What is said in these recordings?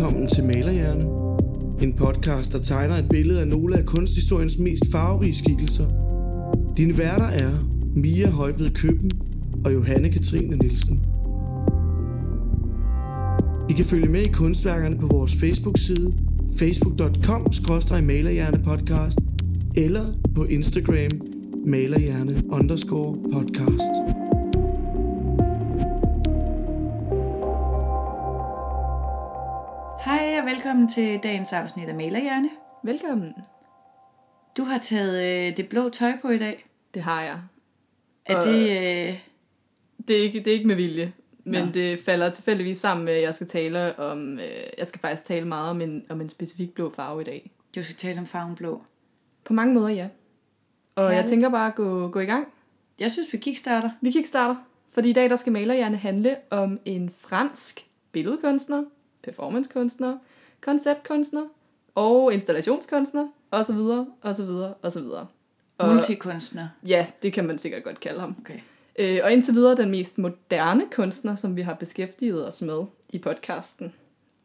velkommen til Malerhjerne. En podcast, der tegner et billede af nogle af kunsthistoriens mest farverige skikkelser. Dine værter er Mia Højved Køben og Johanne Katrine Nielsen. I kan følge med i kunstværkerne på vores Facebook-side facebook.com-malerhjernepodcast eller på Instagram malerhjerne underscore podcast. Velkommen til dagens afsnit af Malerhjerne. Velkommen. Du har taget øh, det blå tøj på i dag. Det har jeg. Er Og- det... Øh, Det er ikke, det er ikke med vilje, men Nå. det falder tilfældigvis sammen med, at jeg skal tale om, øh, jeg skal faktisk tale meget om en, om en specifik blå farve i dag. du skal tale om farven blå. På mange måder, ja. Og jeg Herligt. tænker bare at gå, gå i gang. Jeg synes, vi kickstarter. Vi kickstarter, fordi i dag der skal malerhjerne handle om en fransk billedkunstner, performancekunstner, konceptkunstner og installationskunstner, osv., osv., osv. Og Multikunstner. ja, det kan man sikkert godt kalde ham. Okay. Øh, og indtil videre den mest moderne kunstner, som vi har beskæftiget os med i podcasten.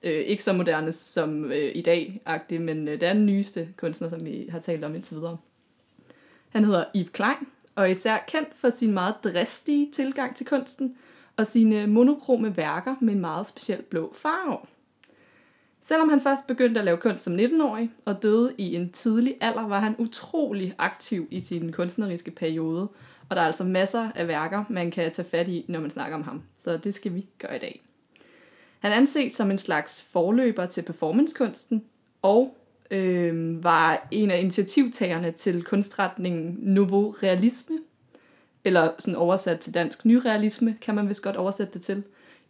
Øh, ikke så moderne som øh, i dag, men øh, det er den nyeste kunstner, som vi har talt om indtil videre. Han hedder Yves Klein, og er især kendt for sin meget dristige tilgang til kunsten, og sine monokrome værker med en meget speciel blå farve. Selvom han først begyndte at lave kunst som 19-årig og døde i en tidlig alder, var han utrolig aktiv i sin kunstneriske periode, og der er altså masser af værker, man kan tage fat i, når man snakker om ham. Så det skal vi gøre i dag. Han anses som en slags forløber til performancekunsten, og øh, var en af initiativtagerne til kunstretningen Nouveau Realisme, eller sådan oversat til dansk nyrealisme, kan man vist godt oversætte det til,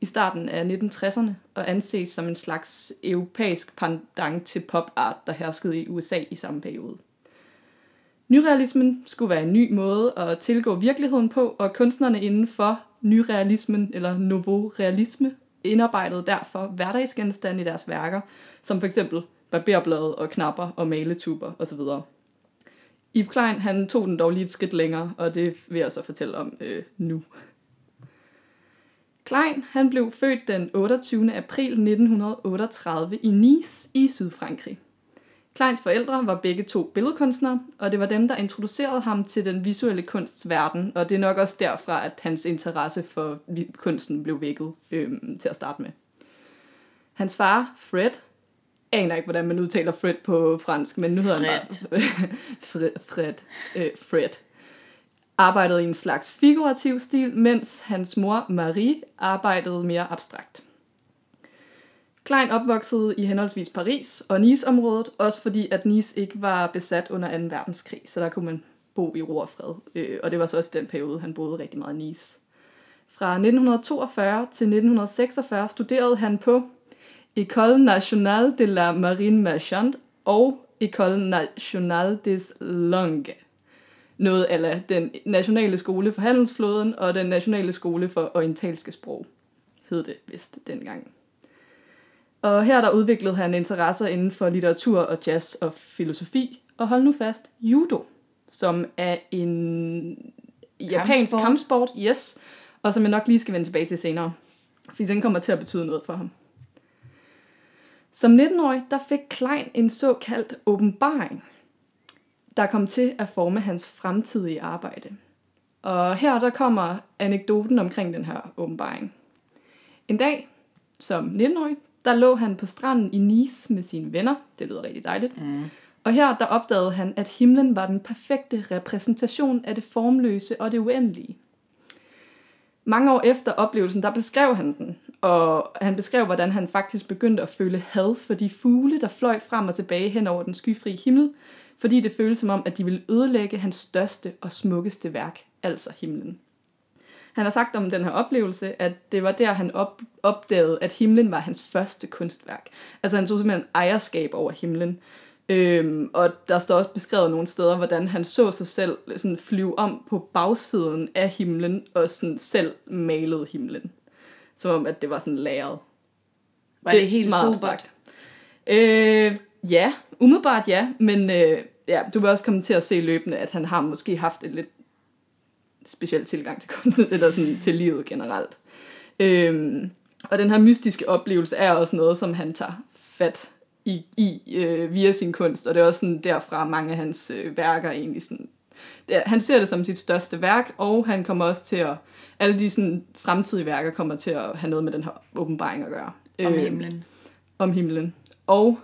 i starten af 1960'erne, og anses som en slags europæisk pendant til pop art, der herskede i USA i samme periode. Nyrealismen skulle være en ny måde at tilgå virkeligheden på, og kunstnerne inden for nyrealismen, eller nouveau realisme, indarbejdede derfor hverdagsgenstande i deres værker, som for eksempel barberblade og knapper og maletuber osv. Yves Klein han tog den dog lige et skridt længere, og det vil jeg så fortælle om øh, nu. Klein han blev født den 28. april 1938 i Nice i Sydfrankrig. Kleins forældre var begge to billedkunstnere, og det var dem, der introducerede ham til den visuelle kunsts verden, og det er nok også derfra, at hans interesse for kunsten blev vækket øhm, til at starte med. Hans far, Fred, aner ikke, hvordan man udtaler Fred på fransk, men nu hedder han bare Fred, Fred, øh, Fred, arbejdede i en slags figurativ stil, mens hans mor, Marie, arbejdede mere abstrakt. Klein opvoksede i henholdsvis Paris og Nice-området, også fordi at Nice ikke var besat under 2. verdenskrig, så der kunne man bo i ro og fred. Øh, og det var så også den periode, han boede rigtig meget i Nice. Fra 1942 til 1946 studerede han på École Nationale de la Marine Marchande og École Nationale des Langues. Noget eller den nationale skole for handelsflåden og den nationale skole for orientalske sprog, hed det vist dengang. Og her der udviklede han interesser inden for litteratur og jazz og filosofi, og hold nu fast, judo, som er en japansk Kampsport. kampsport, yes, og som jeg nok lige skal vende tilbage til senere, fordi den kommer til at betyde noget for ham. Som 19-årig, der fik Klein en såkaldt åbenbaring, der kom til at forme hans fremtidige arbejde. Og her der kommer anekdoten omkring den her åbenbaring. En dag, som 19-årig, der lå han på stranden i Nice med sine venner. Det lyder rigtig dejligt. Mm. Og her der opdagede han, at himlen var den perfekte repræsentation af det formløse og det uendelige. Mange år efter oplevelsen, der beskrev han den, og han beskrev, hvordan han faktisk begyndte at føle had for de fugle, der fløj frem og tilbage hen over den skyfri himmel, fordi det føltes som om, at de ville ødelægge hans største og smukkeste værk, altså himlen. Han har sagt om den her oplevelse, at det var der, han op, opdagede, at himlen var hans første kunstværk. Altså han tog simpelthen ejerskab over himlen. Øhm, og der står også beskrevet nogle steder, hvordan han så sig selv sådan flyve om på bagsiden af himlen, og sådan selv malede himlen. Som om, at det var sådan lagret. Var det, det helt meget abstrakt. Øh, ja, umiddelbart ja, men øh, ja, du vil også komme til at se løbende, at han har måske haft et lidt speciel tilgang til kunsten, eller sådan til livet generelt. Øhm, og den her mystiske oplevelse er også noget, som han tager fat i, i øh, via sin kunst, og det er også sådan derfra mange af hans øh, værker egentlig sådan, det, han ser det som sit største værk, og han kommer også til at, alle de sådan, fremtidige værker kommer til at have noget med den her åbenbaring at gøre. Om Øh, himlen. om himlen. Og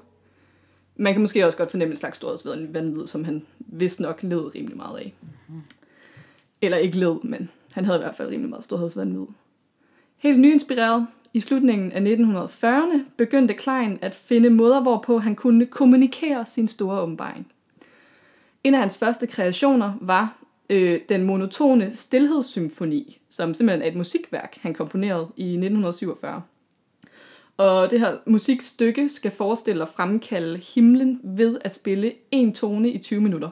man kan måske også godt fornemme en slags storhedsvanvid, som han vist nok led rimelig meget af. Mm-hmm. Eller ikke led, men han havde i hvert fald rimelig meget storhedsvanvid. Helt nyinspireret, i slutningen af 1940'erne begyndte Klein at finde måder, hvorpå han kunne kommunikere sin store åbenbaring. En af hans første kreationer var øh, den monotone stillhedssymfoni, som simpelthen er et musikværk, han komponerede i 1947. Og det her musikstykke skal forestille at fremkalde himlen ved at spille en tone i 20 minutter.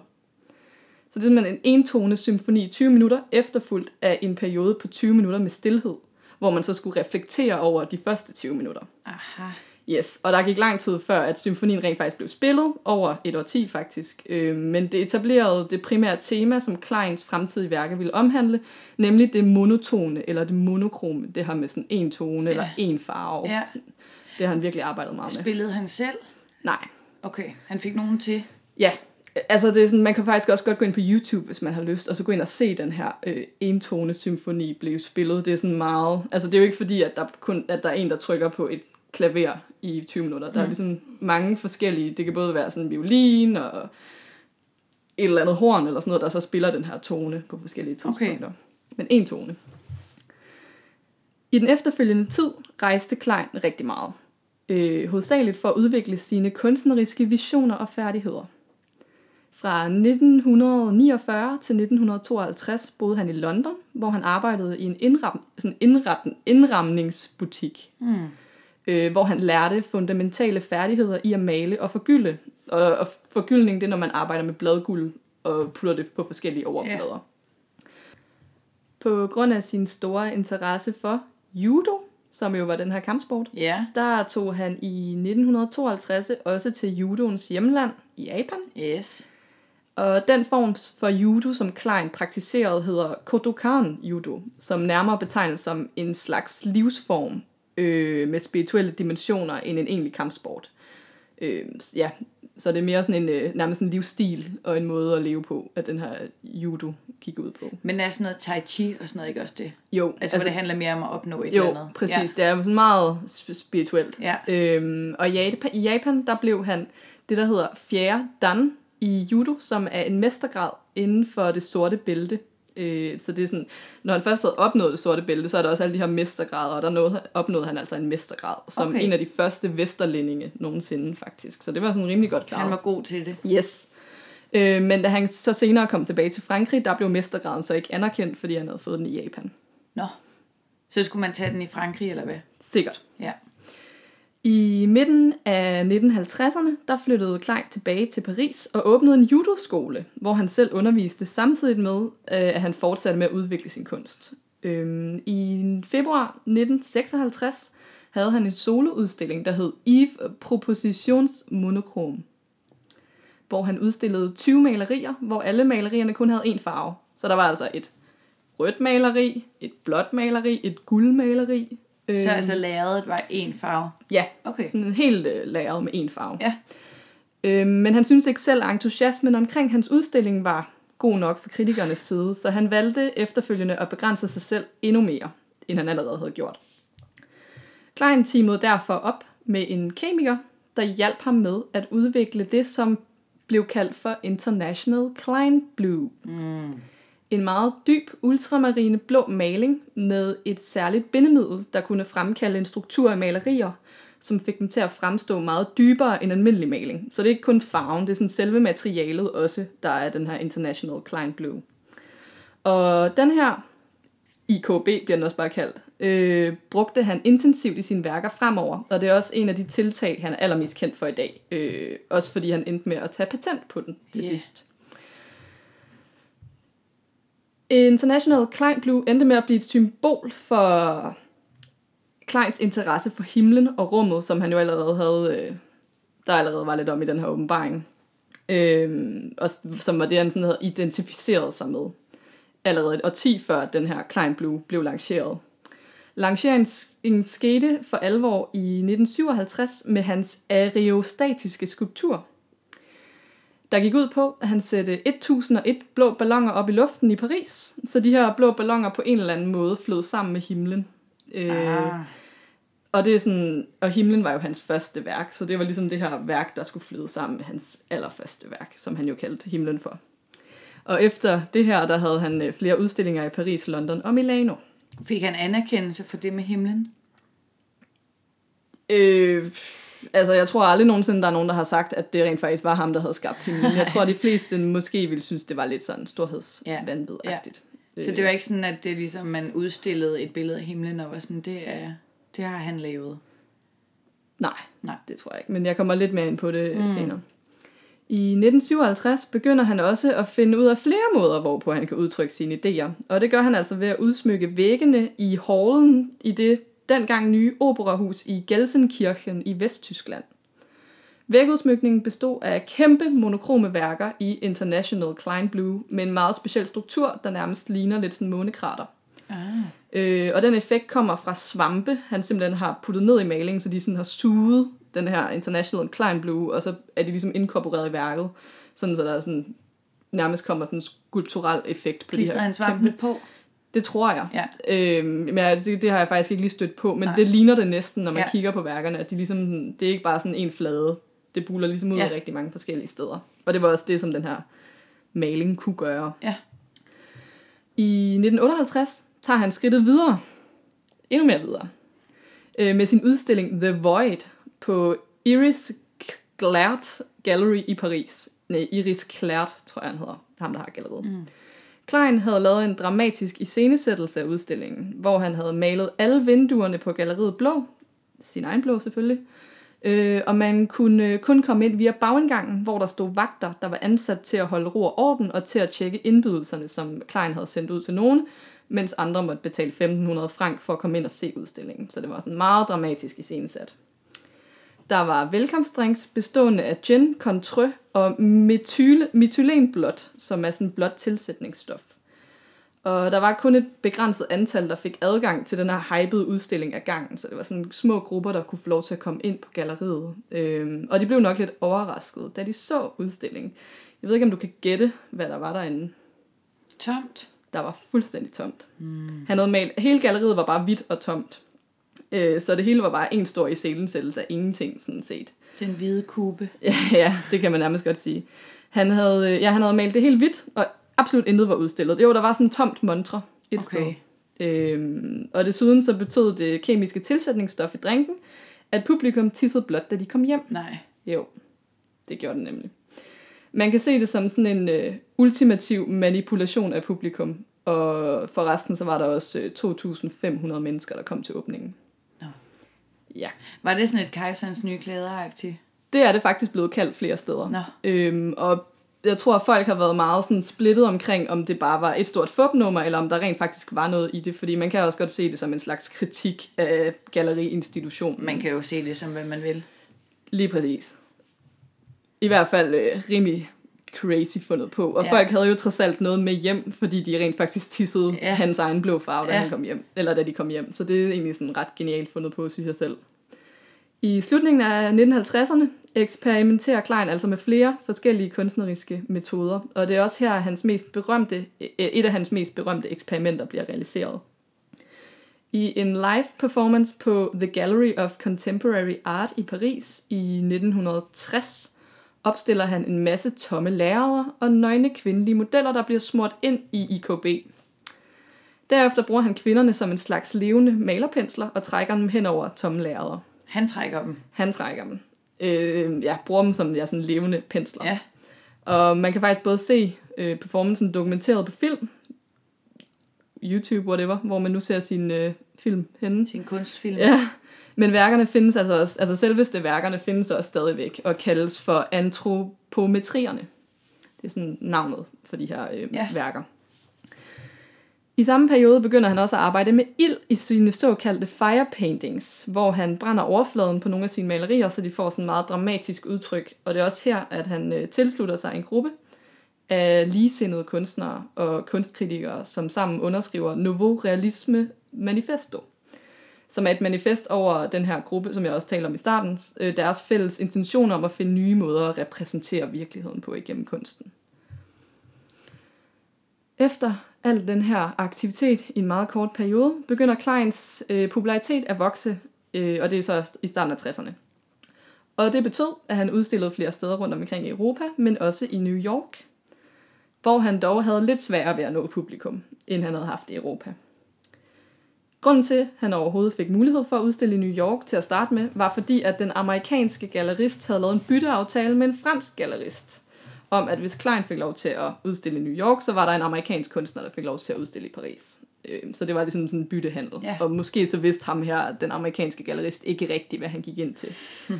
Så det er simpelthen en entone symfoni i 20 minutter, efterfulgt af en periode på 20 minutter med stillhed, hvor man så skulle reflektere over de første 20 minutter. Aha. Yes, og der gik lang tid før, at symfonien rent faktisk blev spillet, over et årti faktisk. Øh, men det etablerede det primære tema, som Kleins fremtidige værker ville omhandle, nemlig det monotone, eller det monokrome, det her med sådan en tone, ja. eller en farve. Ja. Sådan, Det har han virkelig arbejdet meget med. Spillede han selv? Nej, Okay, han fik nogen til. ja. Altså det er sådan, man kan faktisk også godt gå ind på YouTube, hvis man har lyst, og så gå ind og se den her øh, entone symfoni blive spillet. Det er sådan meget, altså det er jo ikke fordi, at der, kun, at der er en, der trykker på et klaver i 20 minutter. Der er ligesom mange forskellige, det kan både være sådan en violin og et eller andet horn eller sådan noget, der så spiller den her tone på forskellige tidspunkter. Okay. Men en tone. I den efterfølgende tid rejste Klein rigtig meget. Øh, hovedsageligt for at udvikle sine kunstneriske visioner og færdigheder. Fra 1949 til 1952 boede han i London, hvor han arbejdede i en indram, sådan indret, indramningsbutik, Mm. Øh, hvor han lærte fundamentale færdigheder i at male og forgylde. Og, og forgyldning, det er, når man arbejder med bladguld og putter det på forskellige overflader. På grund af sin store interesse for judo, som jo var den her kampsport, Ja, der tog han i 1952 også til judoens hjemland i Japan. yes. Og den form for judo, som Klein praktiserede, hedder Kodokan judo, som nærmere betegnes som en slags livsform øh, med spirituelle dimensioner end en egentlig kampsport. Øh, ja, så det er mere sådan en, øh, nærmest en livsstil og en måde at leve på, at den her judo kigger ud på. Men er sådan noget tai chi og sådan noget ikke også det? Jo, Altså, altså hvor det handler mere om at opnå et jo, eller andet. præcis. Ja. Det er jo sådan meget sp- spirituelt. Ja. Øhm, og i Japan, i Japan, der blev han det, der hedder fjerde dan i judo, som er en mestergrad inden for det sorte bælte. Øh, så det er sådan, når han først havde opnået det sorte bælte, så er der også alle de her mestergrader, og der nåede, opnåede han altså en mestergrad, som Okay. en af de første vesterlændinge nogensinde faktisk. Så det var sådan rimelig godt klaret. Han var god til det. Yes. Øh, men da han så senere kom tilbage til Frankrig, der blev mestergraden så ikke anerkendt, fordi han havde fået den i Japan. Nå. Så skulle man tage den i Frankrig, eller hvad? Sikkert. Ja. I midten af 1950'erne, der flyttede Klein tilbage til Paris og åbnede en judoskole, hvor han selv underviste samtidig med, øh, at han fortsatte med at udvikle sin kunst. Øhm, I februar 1956 havde han en soloudstilling, der hed Yves Propositions Monochrome, hvor han udstillede 20 malerier, hvor alle malerierne kun havde én farve. Så der var altså et rødt maleri, et blåt maleri, et guldmaleri. Så øhm, altså lærredet var en farve. Ja, Okay. sådan helt øh, lagret med en farve. Ja. Øh, men han synes ikke selv, at entusiasmen omkring hans udstilling var god nok for kritikernes side, så han valgte efterfølgende at begrænse sig selv endnu mere, end han allerede havde gjort. Klein teamede derfor op med en kemiker, der hjalp ham med at udvikle det, som blev kaldt for International Klein Blue. Mm. En meget dyb ultramarine blå maling med et særligt bindemiddel, der kunne fremkalde en struktur i malerier, som fik dem til at fremstå meget dybere end almindelig maling. Så det er ikke kun farven, det er sådan selve materialet også, der er den her International Klein Blue. Og den her IKB bliver den også bare kaldt, øh, brugte han intensivt i sine værker fremover, og det er også en af de tiltag, han er allermest kendt for i dag. Øh, også fordi han endte med at tage patent på den til Ja. sidst. International Klein Blue endte med at blive et symbol for Kleins interesse for himlen og rummet, som han jo allerede havde, øh, der allerede var lidt om i den her åbenbaring. Øh, og som var det, han sådan havde identificeret sig med allerede et årti før den her Klein Blue blev lanceret. Lanceringen skete for alvor i 1957 med hans aerostatiske skulptur, der gik ud på, at han satte 1001 blå ballonger op i luften i Paris, så de her blå ballonger på en eller anden måde flød sammen med himlen. Øh, Ah. og det er sådan, og himlen var jo hans første værk, så det var ligesom det her værk, der skulle flyde sammen med hans allerførste værk, som han jo kaldte himlen for. Og efter det her, der havde han øh, flere udstillinger i Paris, London og Milano. Fik han anerkendelse for det med himlen? Øh, altså, jeg tror aldrig nogensinde, der er nogen, der har sagt, at det rent faktisk var ham, der havde skabt himlen. Jeg tror, de fleste måske ville synes, det var lidt sådan storhedsvandvidagtigt. Ja. Så det var ikke sådan, at det ligesom, man udstillede et billede af himlen og var sådan, det, er, det har han lavet. Nej, Nej. det tror jeg ikke. Men jeg kommer lidt mere ind på det mm. senere. I 1957 begynder han også at finde ud af flere måder, hvorpå han kan udtrykke sine idéer. Og det gør han altså ved at udsmykke væggene i hallen i det dengang nye operahus i Gelsenkirchen i Vesttyskland. Vægudsmykningen bestod af kæmpe monokrome værker i International Klein Blue med en meget speciel struktur, der nærmest ligner lidt sådan månekrater. Ah. Øh, og den effekt kommer fra svampe, han simpelthen har puttet ned i malingen, så de sådan har suget den her International Klein Blue, og så er de ligesom inkorporeret i værket, sådan så der sådan nærmest kommer sådan en skulptural effekt på Klister de her han svampen på? Det tror jeg. Ja. Øhm, men jeg- det, det har jeg faktisk ikke lige stødt på, men Nej. Det ligner det næsten, når man Ja. kigger på værkerne, at de ligesom, det er ikke bare sådan en flade, det buler ligesom ud Ja. ja. rigtig mange forskellige steder. Og det var også det, som den her maling kunne gøre. Ja. I 1958 tager han skridtet videre, endnu mere videre, øh, med sin udstilling The Void på Iris Claert Gallery i Paris. Nej, Iris Claert, tror jeg han hedder, ham der har galleriet. Mm. Klein havde lavet en dramatisk iscenesættelse af udstillingen, hvor han havde malet alle vinduerne på galleriet blå, sin egen blå selvfølgelig, øh, og man kunne øh, kun komme ind via bagindgangen, hvor der stod vagter, der var ansat til at holde ro og orden og til at tjekke indbydelserne, som Klein havde sendt ud til nogen, mens andre måtte betale 1500 frank for at komme ind og se udstillingen. Så det var sådan meget dramatisk iscenesat. Der var velkomstdrinks bestående af gin, contrø og metyle, metylenblåt, som er sådan et blåt tilsætningsstof. Og der var kun et begrænset antal, der fik adgang til den her hypede udstilling af gangen, så det var sådan små grupper, der kunne få lov til at komme ind på galleriet. Øhm, og de blev nok lidt overrasket, da de så udstillingen. Jeg ved ikke, om du kan gætte, hvad der var derinde. Tomt. Der var fuldstændig tomt. Mm. Han havde malet, hele galleriet var bare hvidt og tomt. Øh, så det hele var bare en stor iscenesættelse af ingenting, sådan set. Den hvide kube. Ja, ja, det kan man nærmest godt sige. Han havde, øh, ja, han havde malet det helt hvidt, og absolut intet var udstillet. Jo, der var sådan et tomt montre et Okay. sted. Øhm, og desuden så betød det kemiske tilsætningsstof i drinken, at publikum tissede blot, da de kom hjem. Nej. Jo, det gjorde den nemlig. Man kan se det som sådan en øh, ultimativ manipulation af publikum, og for resten så var der også øh, 2.500 mennesker, der kom til åbningen. Ja. Var det sådan et kejserens nye klæder-agtigt? Det er det faktisk blevet kaldt flere steder. Nå. Øhm, og jeg tror, at folk har været meget sådan splittet omkring, om det bare var et stort fupnummer, eller om der rent faktisk var noget i det, fordi man kan også godt se det som en slags kritik af galleriinstitutionen. Man kan jo se det som, hvad man vil. Lige præcis. I hvert fald øh, rimelig crazy fundet på. Og Ja. folk havde jo trods alt noget med hjem, fordi de rent faktisk tissede Ja. hans egen blå farve, da Ja. ja. han kom hjem. Eller da de kom hjem. Så det er egentlig sådan ret genialt fundet på, synes jeg selv. I slutningen af 1950'erne eksperimenterer Klein altså med flere forskellige kunstneriske metoder, og det er også her, hans mest berømte, øh, et af hans mest berømte eksperimenter bliver realiseret. I en live performance på The Gallery of Contemporary Art i Paris i 1960 opstiller han en masse tomme lærreder og nøgne kvindelige modeller, der bliver smurt ind i IKB. Derefter bruger han kvinderne som en slags levende malerpensler og trækker dem hen over tomme lærreder. Han trækker dem. Han trækker dem. Øh, ja, bruger dem som ja, sådan levende pensler. Ja. Og man kan faktisk både se øh, performancen dokumenteret på film, YouTube, whatever, hvor man nu ser sin øh, film henne. Sin kunstfilm. Ja, men værkerne findes altså også, altså selveste værkerne findes også stadigvæk, og kaldes for antropometrierne. Det er sådan navnet for de her øh, Ja. værker. I samme periode begynder han også at arbejde med ild i sine såkaldte fire paintings, hvor han brænder overfladen på nogle af sine malerier, så de får sådan meget dramatisk udtryk. Og det er også her, at han øh, tilslutter sig en gruppe af ligesindede kunstnere og kunstkritikere, som sammen underskriver Nouveau Realisme Manifesto som er et manifest over den her gruppe, som jeg også talte om i starten, øh, deres fælles intention om at finde nye måder at repræsentere virkeligheden på igennem kunsten. Efter al den her aktivitet i en meget kort periode, begynder Kleins øh, popularitet at vokse, øh, og det er så i starten af 60'erne. Og det betød, at han udstillede flere steder rundt omkring i Europa, men også i New York, hvor han dog havde lidt sværere ved at nå publikum, end han havde haft i Europa. Grunden til, at han overhovedet fik mulighed for at udstille i New York til at starte med, var fordi, at den amerikanske gallerist havde lavet en bytteaftale med en fransk gallerist, om at hvis Klein fik lov til at udstille i New York, så var der en amerikansk kunstner, der fik lov til at udstille i Paris. Øh, så det var ligesom sådan en byttehandel. Ja. Og måske så vidste ham her, den amerikanske gallerist, ikke rigtigt, hvad han gik ind til. Hmm.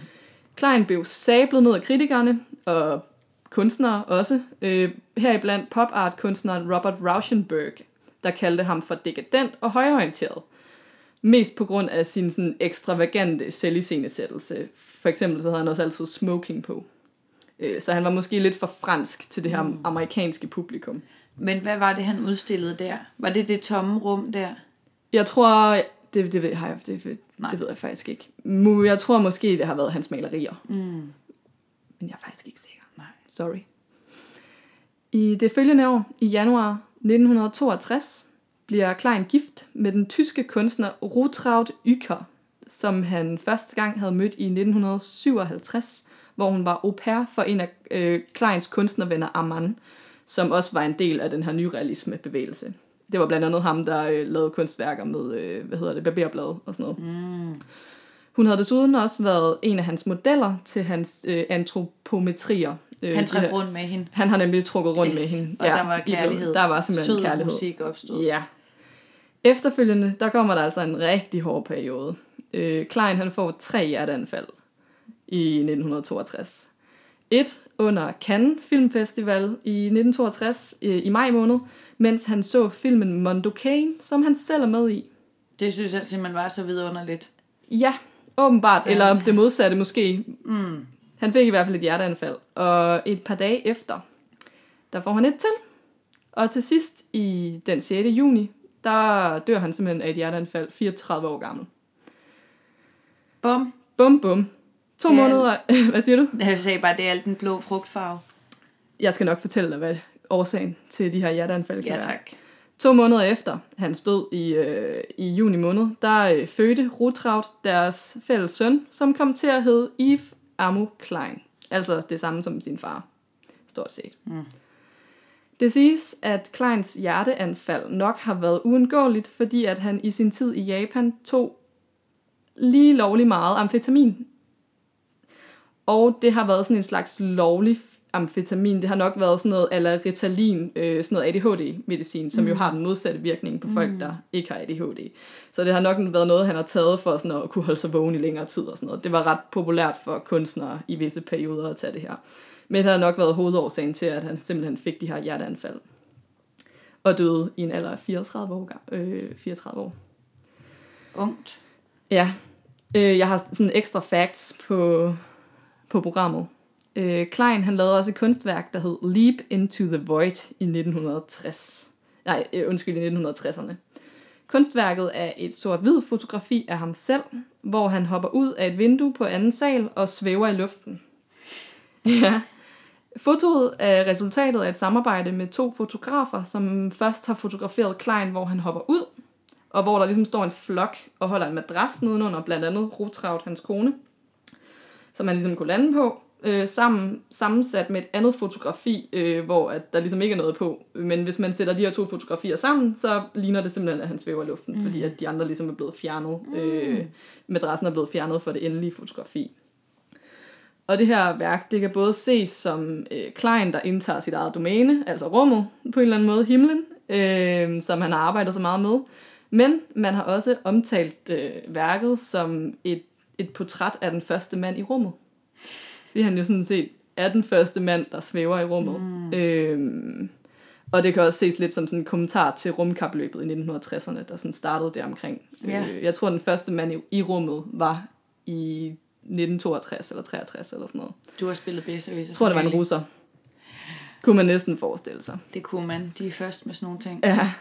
Klein blev sablet ned af kritikerne, og kunstnere også. Øh, heriblandt pop-art-kunstneren Robert Rauschenberg, der kaldte ham for dekadent og højorienteret. Mest på grund af sin sådan ekstravagante selviscenesættelse. For eksempel så havde han også altid smoking på. Øh, så han var måske lidt for fransk til det her mm. amerikanske publikum. Men hvad var det, han udstillede der? Var det det tomme rum der? Jeg tror, det, det, ved, har jeg, det, Nej. det ved jeg faktisk ikke. Jeg tror måske, det har været hans malerier. Mm. Men jeg er faktisk ikke sikker. Nej. Sorry. I det følgende år, i januar 1962, bliver Klein gift med den tyske kunstner Rutraud Ycker, som han første gang havde mødt i 1957, hvor hun var au pair for en af øh, Kleins kunstnervenner Armand, som også var en del af den her nyrealisme bevægelse. Det var blandt andet ham, der øh, lavede kunstværker med, øh, hvad hedder det, barberblad og sådan noget. Mm. Hun havde desuden også været en af hans modeller til hans øh, antropometrier. Øh, Han trak rundt med hende. han har nemlig trukket rundt Yes, med hende. og der var kærlighed. Der var simpelthen Sød kærlighed. musik opstod. Ja. Efterfølgende, der kommer der altså en rigtig hård periode. Øh, Klein han får tre hjerteanfald i 1962. Et under Cannes Filmfestival i 1962 øh, i maj måned, mens han så filmen Mondocaine, som han selv er med i. Det synes jeg simpelthen var så vidunderligt. Ja, åbenbart. Så- Eller det modsatte måske. Mm. Han fik i hvert fald et hjerteanfald. Og et par dage efter, der får han et til. Og til sidst i den 6. juni, der dør han simpelthen af et hjerteanfald, 34 år gammel. Bum. Bum, bum. To Det er- måneder... Hvad siger du? Jeg sagde bare, det er alt den blå frugtfarve. Jeg skal nok fortælle dig, hvad årsagen til de her hjerteanfald kan Ja, være. tak. To måneder efter han stod i, øh, i juni måned, der øh, fødte Rutraud deres fælles søn, som kom til at hedde Yves Amu Klein. Altså det samme som sin far, stort set. Mm. Det siges, at Kleins hjerteanfald nok har været uundgåeligt, fordi at han i sin tid i Japan tog lige lovlig meget amfetamin. Og det har været sådan en slags lovlig amfetamin. Det har nok været sådan noget eller Ritalin, øh, sådan noget ADHD-medicin, som mm. jo har den modsatte virkning på folk, der ikke har ADHD. Så det har nok været noget, han har taget for sådan at kunne holde sig vågen i længere tid og sådan noget. Det var ret populært for kunstnere i visse perioder at tage det her. Men det har nok været hovedårsagen til, at han simpelthen fik de her hjerteanfald. Og døde i en alder af 34 år. Øh, 34 år. Ungt. Ja, øh, jeg har sådan ekstra facts på, på programmet. Øh, Klein han lavede også et kunstværk, der hed Leap into the Void i 1960. Nej, øh, undskyld, i 1960'erne. Kunstværket er et sort-hvid fotografi af ham selv, hvor han hopper ud af et vindue på anden sal og svæver i luften. Ja. Fotoet er resultatet af et samarbejde med to fotografer, som først har fotograferet Klein, hvor han hopper ud, og hvor der ligesom står en flok og holder en madras nedenunder, blandt andet Rutraud, hans kone, som han ligesom kunne lande på, øh, sammen, sammensat med et andet fotografi, øh, hvor at der ligesom ikke er noget på. Men hvis man sætter de her to fotografier sammen, så ligner det simpelthen, at han svæver i luften, mm. fordi at de andre ligesom er blevet fjernet. Mm. Øh, madrassen er blevet fjernet for det endelige fotografi. Og det her værk, det kan både ses som øh, Klein, der indtager sit eget domæne, altså rummet på en eller anden måde, himlen, øh, som han har arbejdet så meget med. Men man har også omtalt øh, værket som et, et portræt af den første mand i rummet. Fordi han jo sådan set er den første mand, der svæver i rummet. Mm. Øhm, og det kan også ses lidt som sådan en kommentar til rumkapløbet i 1960'erne, der sådan startede der omkring. Ja. Øh, jeg tror, den første mand i, i rummet var i 1962 eller 63 eller sådan noget. Du har spillet Besserwisser. Jeg tror, det var en russer. Kunne man næsten forestille sig. Det kunne man. De er først med sådan nogle ting. Ja.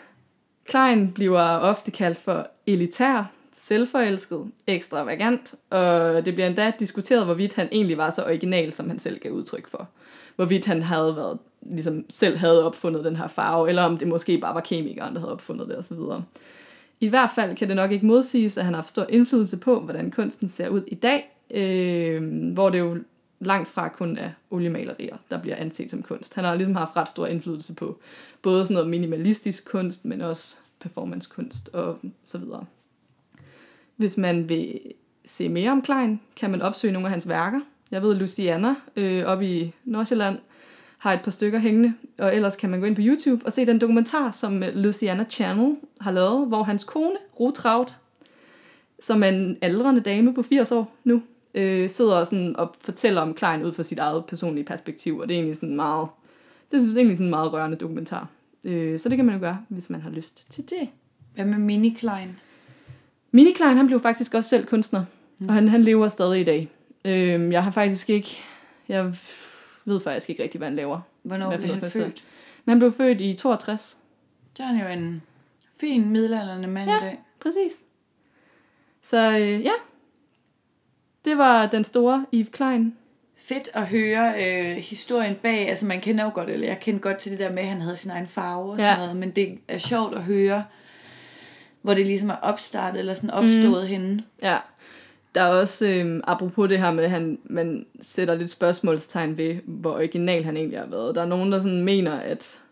Klein bliver ofte kaldt for elitær, selvforelsket, ekstravagant, og det bliver endda diskuteret, hvorvidt han egentlig var så original, som han selv gav udtryk for. Hvorvidt han havde været, ligesom selv havde opfundet den her farve, eller om det måske bare var kemikeren, der havde opfundet det osv. I hvert fald kan det nok ikke modsiges, at han har haft stor indflydelse på, hvordan kunsten ser ud i dag, øh, hvor det jo langt fra kun er oliemalerier, der bliver anset som kunst. Han har ligesom haft ret stor indflydelse på både sådan noget minimalistisk kunst, men også performancekunst og så videre. Hvis man vil se mere om Klein, kan man opsøge nogle af hans værker. Jeg ved, Luciana øh, oppe i Nordsjælland har et par stykker hængende, og ellers kan man gå ind på YouTube og se den dokumentar, som øh, Luciana Channel har lavet, hvor hans kone, Ruth Raut, som er en aldrende dame på 80 år nu, øh, sidder sådan og fortæller om Klein ud fra sit eget personlige perspektiv, og det er egentlig sådan meget, det synes jeg egentlig sådan en meget rørende dokumentar. Øh, så det kan man jo gøre, hvis man har lyst til det. Hvad med Mini Klein? Mini Klein, han blev faktisk også selv kunstner, mm. og han, han lever stadig i dag. Øh, jeg har faktisk ikke, jeg ved faktisk ikke rigtig, hvad han laver. Hvornår blev han født? Men han blev født i 62. Så er han jo en fin middelalderne mand Ja. i dag. Præcis. Så øh, ja, det var den store Yves Klein. Fedt at høre øh, historien bag. Altså man kender jo godt, eller jeg kender godt til det der med, at han havde sin egen farve og Ja. sådan noget. Men det er sjovt at høre, hvor det ligesom er opstartet eller sådan opstået mm. henne. Ja, der er også, øh, apropos det her med, at han, man sætter lidt spørgsmålstegn ved, hvor original han egentlig har været. Der er nogen, der sådan mener, at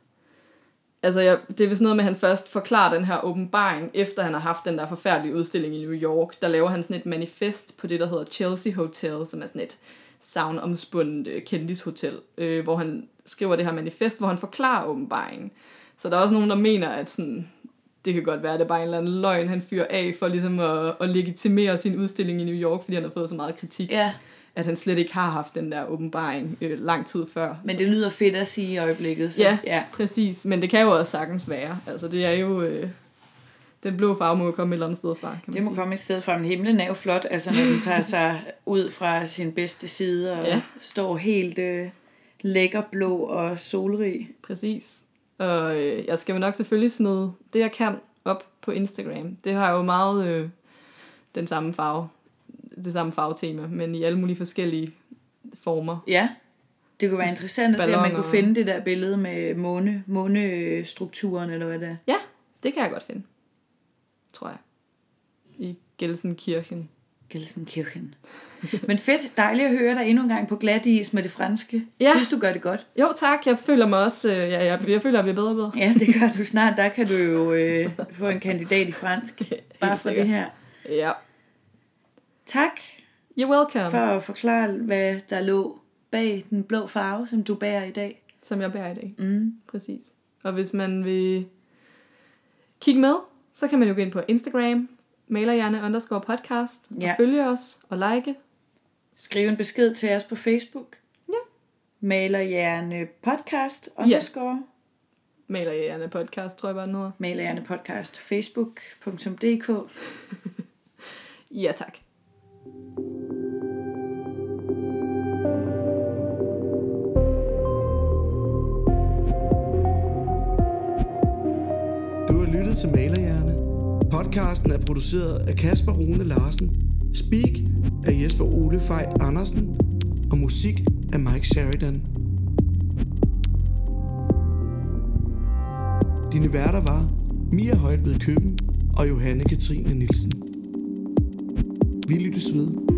altså jeg, det er vist noget med, at han først forklarer den her åbenbaring, efter han har haft den der forfærdelige udstilling i New York. Der laver han sådan et manifest på det, der hedder Chelsea Hotel, som er sådan et savnomspundet øh, kendishotel, øh, hvor han skriver det her manifest, hvor han forklarer åbenbaringen. Så der er også nogen, der mener, at sådan, det kan godt være, at det er bare en eller anden løgn, han fyrer af for ligesom at, at legitimere sin udstilling i New York, fordi han har fået så meget kritik, Ja, at han slet ikke har haft den der åbenbaring øh, lang tid før. men det lyder fedt at sige i øjeblikket. Så, Ja, ja. præcis. Men det kan jo også sagtens være. Altså, det er jo... Øh, den blå farve må jo komme et eller andet sted fra, kan man Det må sige. komme et sted fra, men himlen er jo flot, altså når den tager sig ud fra sin bedste side og Ja. står helt øh, lækker blå og solrig. Præcis. Og øh, jeg skal jo nok selvfølgelig smide det, jeg kan op på Instagram. Det har jo meget øh, den samme farve, det samme farvetema, men i alle mulige forskellige former. Ja, det kunne være interessant at se, om man Balloner. kunne finde det der billede med måne, månestrukturen, eller hvad det er. Ja, det kan jeg godt finde. Tror jeg. I Gelsenkirchen. Gelsenkirchen. Men fedt, dejligt at høre dig endnu en gang på glat is med det franske. Ja. Synes, du gør det godt. Jo tak, jeg føler mig også, øh, jeg, jeg, jeg føler, jeg bliver bedre og bedre. Ja, det gør du snart. Der kan du jo øh, få en kandidat i fransk. Bare for det her. Ja. Tak You're welcome. for at forklare, hvad der lå bag den blå farve, som du bærer i dag. Som jeg bærer i dag. Mm. Præcis. Og hvis man vil kigge med, så kan man jo gå ind på Instagram, malerhjerne underscore podcast, Ja. og følge os og like. Skriv en besked til os på Facebook. Ja. Malerhjerne podcast underscore. Malerhjerne podcast, tror jeg bare hedder. Malerhjerne podcast. Facebook.dk. Ja, tak. Podcasten er produceret af Kasper Rune Larsen. Speak af Jesper Ole Fejt Andersen. Og musik af Mike Sheridan. Dine værter var Mia Højt ved Køben og Johanne Katrine Nielsen. Vi lyttes ved.